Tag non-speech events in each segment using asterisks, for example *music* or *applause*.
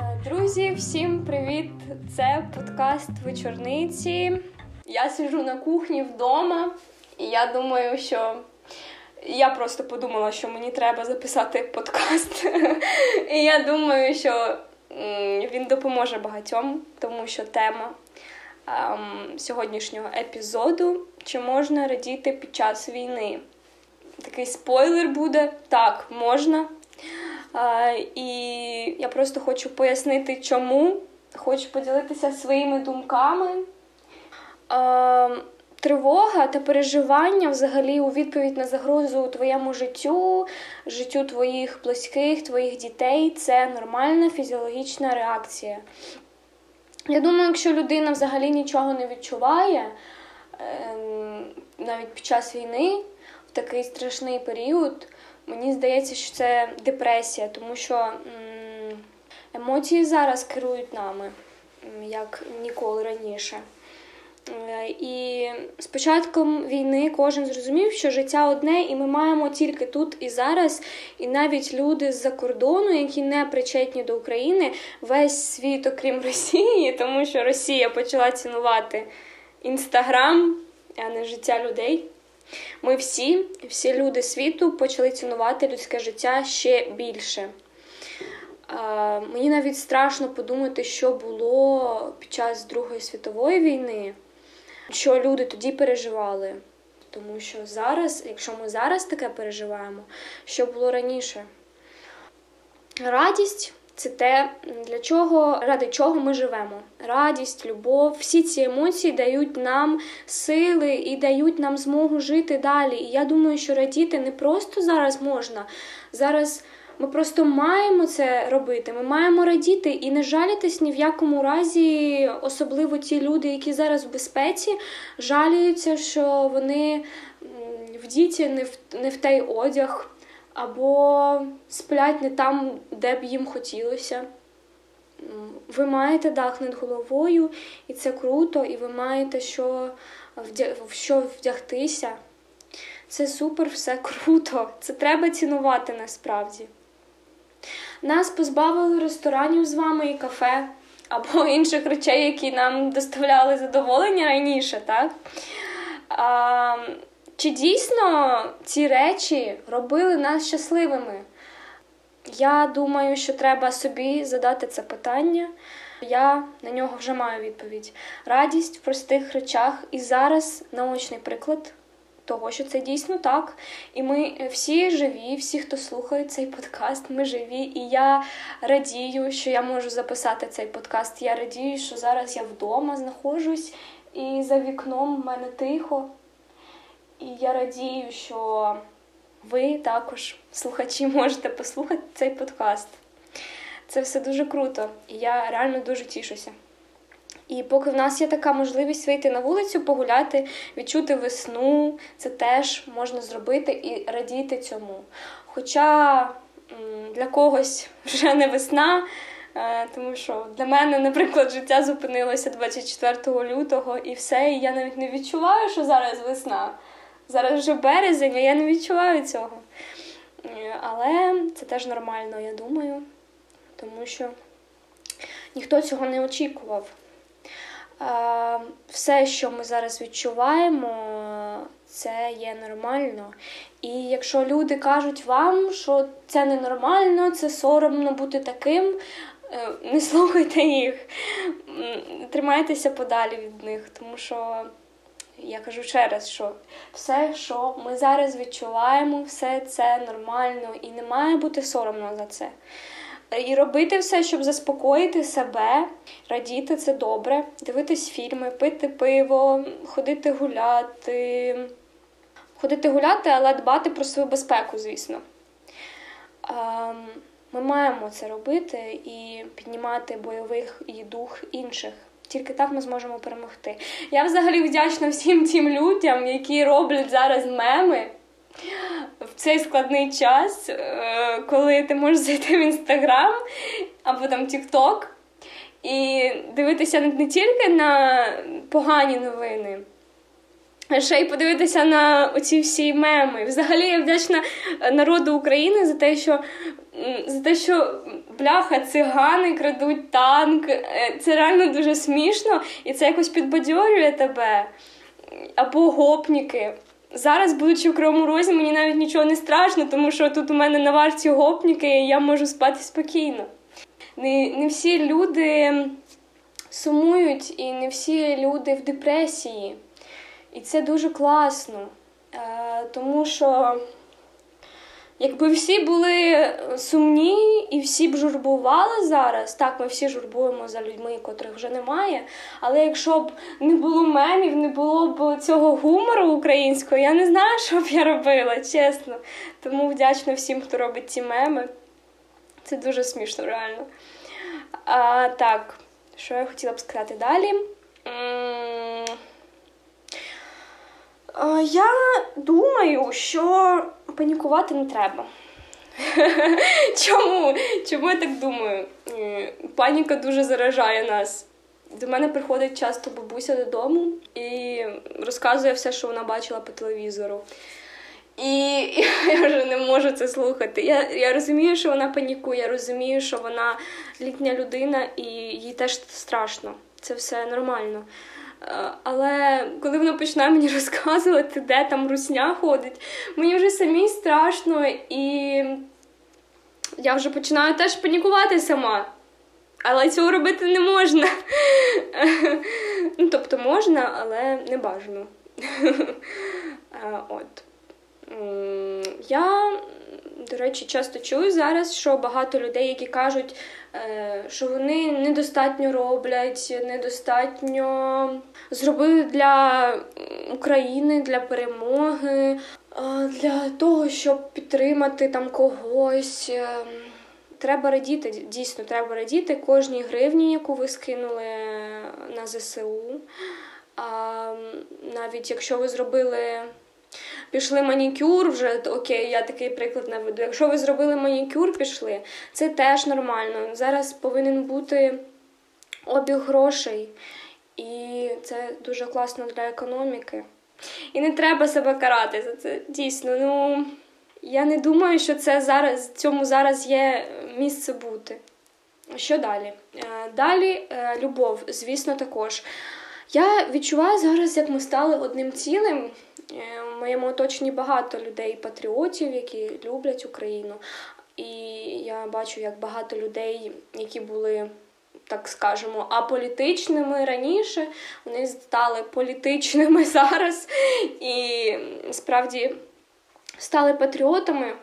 Е, Друзі, всім привіт! Це подкаст вечорниці. Я сиджу на кухні вдома, і я думаю, що я просто подумала, що мені треба записати подкаст. *laughs* І я думаю, що він допоможе багатьом, тому що тема ем, сьогоднішнього епізоду чи можна радіти під час війни. Такий спойлер буде. Так, можна. І я просто хочу пояснити, чому. Хочу поділитися своїми думками. Тривога та переживання взагалі у відповідь на загрозу твоєму життю, життю твоїх близьких, твоїх дітей це нормальна фізіологічна реакція. Я думаю, якщо людина взагалі нічого не відчуває, ем, навіть під час війни, в такий страшний період, мені здається, що це депресія, тому що емоції зараз керують нами, як ніколи раніше. Е, І з початком війни кожен зрозумів, що життя одне, і ми маємо тільки тут і зараз. І навіть люди з-за кордону, які не причетні до України, весь світ, окрім *laughs* Росії, тому що Росія почала цінувати інстаграм, а не життя людей. Ми всі, всі люди світу, почали цінувати людське життя ще більше. Мені навіть страшно подумати, що було під час Другої світової війни, що люди тоді переживали. Тому що зараз, якщо ми зараз таке переживаємо, що було раніше? Радість це те, для чого, ради чого ми живемо. Радість, любов, всі ці емоції дають нам сили і дають нам змогу жити далі. І я думаю, що радіти не просто зараз можна. Зараз ми просто маємо це робити. Ми маємо радіти і не жалітись ні в якому разі, особливо ті люди, які зараз в безпеці, жаліються, що вони вдіті не в не в той одяг або сплять не там, де б їм хотілося. Ви маєте дах над головою, і це круто, і ви маєте що в що вдягтися. Це супер, все круто. Це треба цінувати насправді. Нас позбавили ресторанів з вами і кафе, або *laughs* інших речей, які нам доставляли задоволення раніше, так? А, чи дійсно ці речі робили нас щасливими? Я думаю, що треба собі задати це питання. Я на нього вже маю відповідь. Радість в простих речах. І зараз наочний приклад того, що це дійсно так. І ми всі живі, всі, хто слухає цей подкаст, ми живі. І я радію, що я можу записати цей подкаст. Я радію, що зараз я вдома знаходжусь, і за вікном в мене тихо. І я радію, що ви також, слухачі, можете послухати цей подкаст. Це все дуже круто, і я реально дуже тішуся. І поки в нас є така можливість вийти на вулицю, погуляти, відчути весну, це теж можна зробити і радіти цьому. Хоча для когось вже не весна, тому що для мене, наприклад, життя зупинилося 24 лютого і все, і я навіть не відчуваю, що зараз весна. Зараз вже березень, а я не відчуваю цього. Але це теж нормально, я думаю, тому що ніхто цього не очікував. Все, що ми зараз відчуваємо, це є нормально. І якщо люди кажуть вам, що це ненормально, це соромно бути таким, не *laughs* слухайте їх, тримайтеся подалі від них, тому що. Я кажу ще раз, що все, що ми зараз відчуваємо, все це нормально і не має бути соромно за це. І робити все, щоб заспокоїти себе, радіти це добре, дивитись фільми, пити пиво, ходити гуляти, ходити гуляти, але дбати про свою безпеку, звісно. Ми маємо це робити і піднімати бойовий і дух інших. Тільки так ми зможемо перемогти. Я взагалі вдячна всім тим людям, які роблять зараз меми в цей складний час, коли ти можеш зайти в інстаграм або там Тікток і дивитися не тільки на погані новини, ще й подивитися на оці всі меми. Взагалі я вдячна народу України за те, що за те, що бляха, цигани крадуть танк. Е, це реально дуже смішно, і це якось підбадьорює тебе. Або гопніки. Зараз, будучи в Кривому Розі, мені навіть нічого не страшно, тому що тут у мене на варті гопніки, і я можу спати спокійно. Не, Не всі люди сумують, і не всі люди в депресії. І це дуже класно, е, тому що. Якби всі були сумні і всі б журбували зараз, так ми всі журбуємо за людьми, котрих вже немає. Але якщо б не було мемів, не було б цього гумору українського, я не знаю, що б я робила, чесно. Тому вдячна всім, хто робить ці меми. Це дуже смішно, реально. А, Так, що я хотіла б сказати далі? Я думаю, що панікувати не треба. *laughs* Чому? Чому я так думаю? Паніка дуже заражає нас. До мене приходить часто бабуся додому і розказує все, що вона бачила по телевізору. І *laughs* я вже не можу це слухати. Я я розумію, що вона панікує, я розумію, що вона літня людина і їй теж страшно. Це все нормально. Але коли вона починає мені *laughs* розказувати, де там русня ходить, мені вже самій страшно, і я вже починаю теж панікувати сама. Але цього робити не можна. *laughs* Ну, Тобто можна, але не бажано. *laughs* От. Я до речі, часто чую зараз, що багато людей, які кажуть, е, що вони недостатньо роблять, недостатньо зробили для України, для перемоги, для того, щоб підтримати там когось. Е, треба радіти, дійсно, треба радіти кожній гривні, яку ви скинули на ЗСУ. А, Навіть якщо ви зробили пішли манікюр, вже окей, я такий приклад наведу. Якщо ви зробили манікюр, пішли, це теж нормально. Зараз повинен бути обіг грошей, і це дуже класно для економіки. І не треба себе карати за це. Дійсно, ну я не думаю, що це зараз цьому зараз є місце бути. Що далі? Е, далі е, любов, звісно, також. Я відчуваю зараз, як ми стали одним цілим. Е, в моєму оточенні багато людей-патріотів, які люблять Україну. І я бачу, як багато людей, які були, так скажемо, аполітичними раніше, вони стали політичними *laughs* зараз і справді стали патріотами.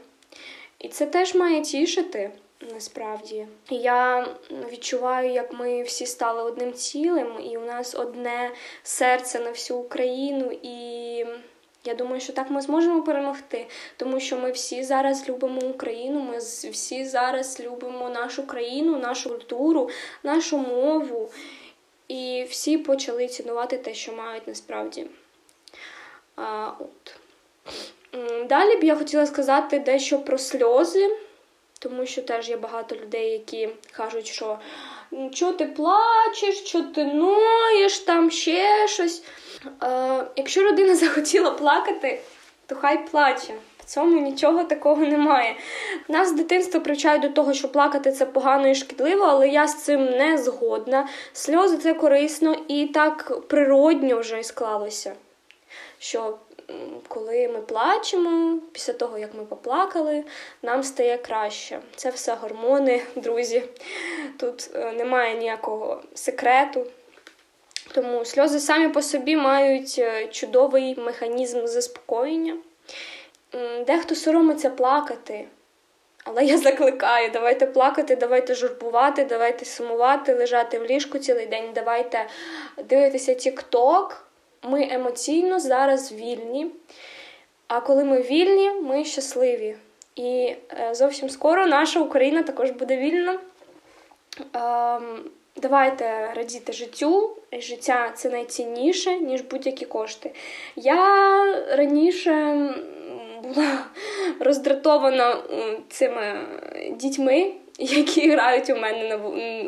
І це теж має тішити. Насправді я відчуваю, як ми всі стали одним цілим, і у нас одне серце на всю Україну, і я думаю, що так ми зможемо перемогти, тому що ми всі зараз любимо Україну. Ми всі зараз любимо нашу країну, нашу культуру, нашу мову. І всі почали цінувати те, що мають насправді. А, от. Далі б я хотіла сказати дещо про сльози, тому що теж є багато людей, які кажуть, що що ти плачеш, що ти ноєш, там ще щось. Е, Якщо людина *laughs* захотіла плакати, то хай плаче. В цьому нічого такого немає. Нас з дитинства привчають до того, що плакати це погано і шкідливо, але я з цим не згодна. Сльози це корисно і так природньо вже склалося. Що коли ми плачемо, після того, як ми поплакали, нам стає краще. Це все гормони, *laughs* друзі. Тут е, немає ніякого секрету. Тому сльози самі по собі мають е, чудовий механізм заспокоєння. Дехто соромиться плакати. Але я закликаю, давайте плакати, давайте журбувати, давайте сумувати, лежати в ліжку цілий день, давайте дивитися тік-ток. Ми емоційно зараз вільні. А коли ми вільні, ми щасливі. І е, зовсім скоро наша Україна також буде вільна. Давайте радіти життю. Життя це найцінніше, ніж будь-які кошти. Я раніше була роздратована цими дітьми, які грають у мене на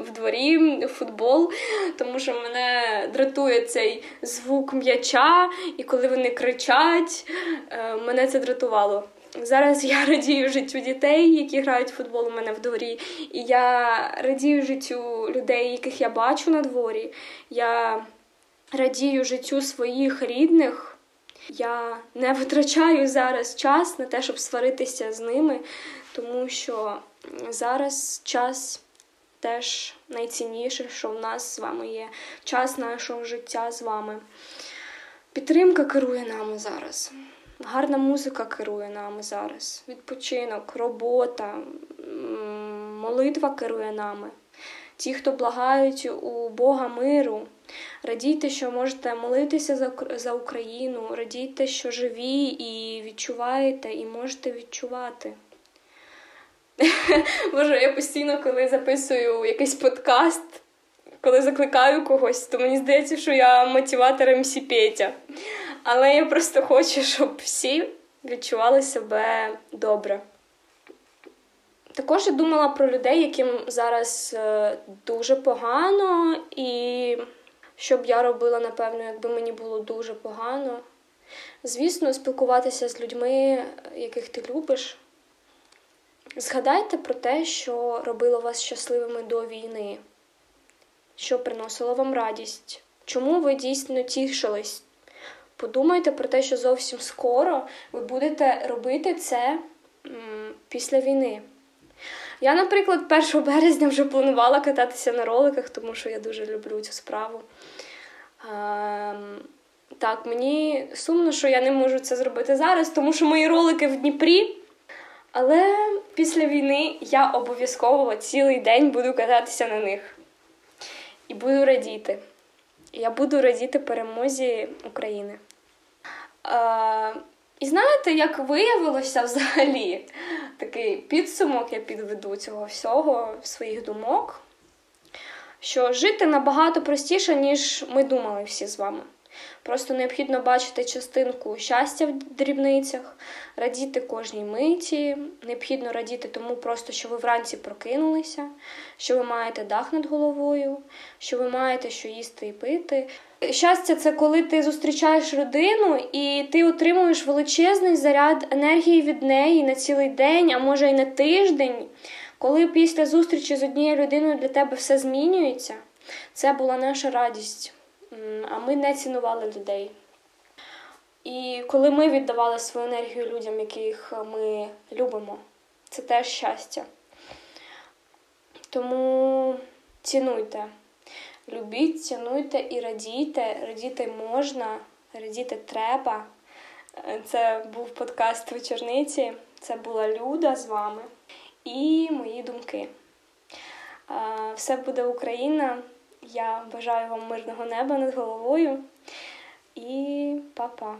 в дворі в футбол, тому що мене дратує цей звук м'яча, і коли вони кричать, е, мене це дратувало. Зараз я *laughs* радію життю дітей, які грають в футбол у мене в дворі. І я радію життю людей, яких я бачу на дворі. Я радію життю своїх рідних. Я не витрачаю зараз час на те, щоб сваритися з ними, тому що зараз час теж найцінніше, що в нас з вами є. Час нашого життя з вами. Підтримка керує нами зараз. Гарна музика керує нами зараз. Відпочинок, робота, молитва керує нами. Ті, хто благають у Бога миру, радійте, що можете молитися за Україну, радійте, що живі і відчуваєте, і можете відчувати. *laughs* Може, я постійно, коли записую якийсь подкаст, коли закликаю когось, то мені здається, що я мотиватор МС Петя. Але я просто хочу, щоб всі відчували себе добре. Також я думала про людей, яким зараз е, дуже погано, і що б я робила, напевно, якби мені було дуже погано. Звісно, спілкуватися з людьми, яких ти любиш. Згадайте про те, що робило вас щасливими до війни, що приносило вам радість, чому ви дійсно тішились. Подумайте про те, що зовсім скоро ви будете робити це після війни. Я, наприклад, 1 березня вже планувала кататися на роликах, тому що я дуже люблю цю справу. Ем, так, мені сумно, що я не можу це зробити зараз, тому що мої ролики в Дніпрі. Але після війни я обов'язково цілий день буду кататися на них. І буду радіти. Я буду радіти перемозі України. І знаєте, як виявилося взагалі такий підсумок, я підведу цього всього своїх думок, що жити набагато простіше, ніж ми думали всі з вами. Просто необхідно бачити частинку щастя в дрібницях, радіти кожній миті. Необхідно радіти тому, просто що ви вранці прокинулися, що ви маєте дах над головою, що ви маєте що їсти і пити. Щастя, це коли ти зустрічаєш родину і ти отримуєш величезний заряд енергії від неї на цілий день, а може й на тиждень. Коли після зустрічі з однією людиною для тебе все змінюється, це була наша радість а ми не цінували людей. І коли ми віддавали свою енергію людям, яких ми любимо, це теж щастя. Тому цінуйте, любіть, цінуйте і радійте. Радіти можна, радіти треба. Це був подкаст вечорниці. Це була Люда з вами і мої думки. Все буде Україна. Я бажаю вам мирного неба над головою і па-па!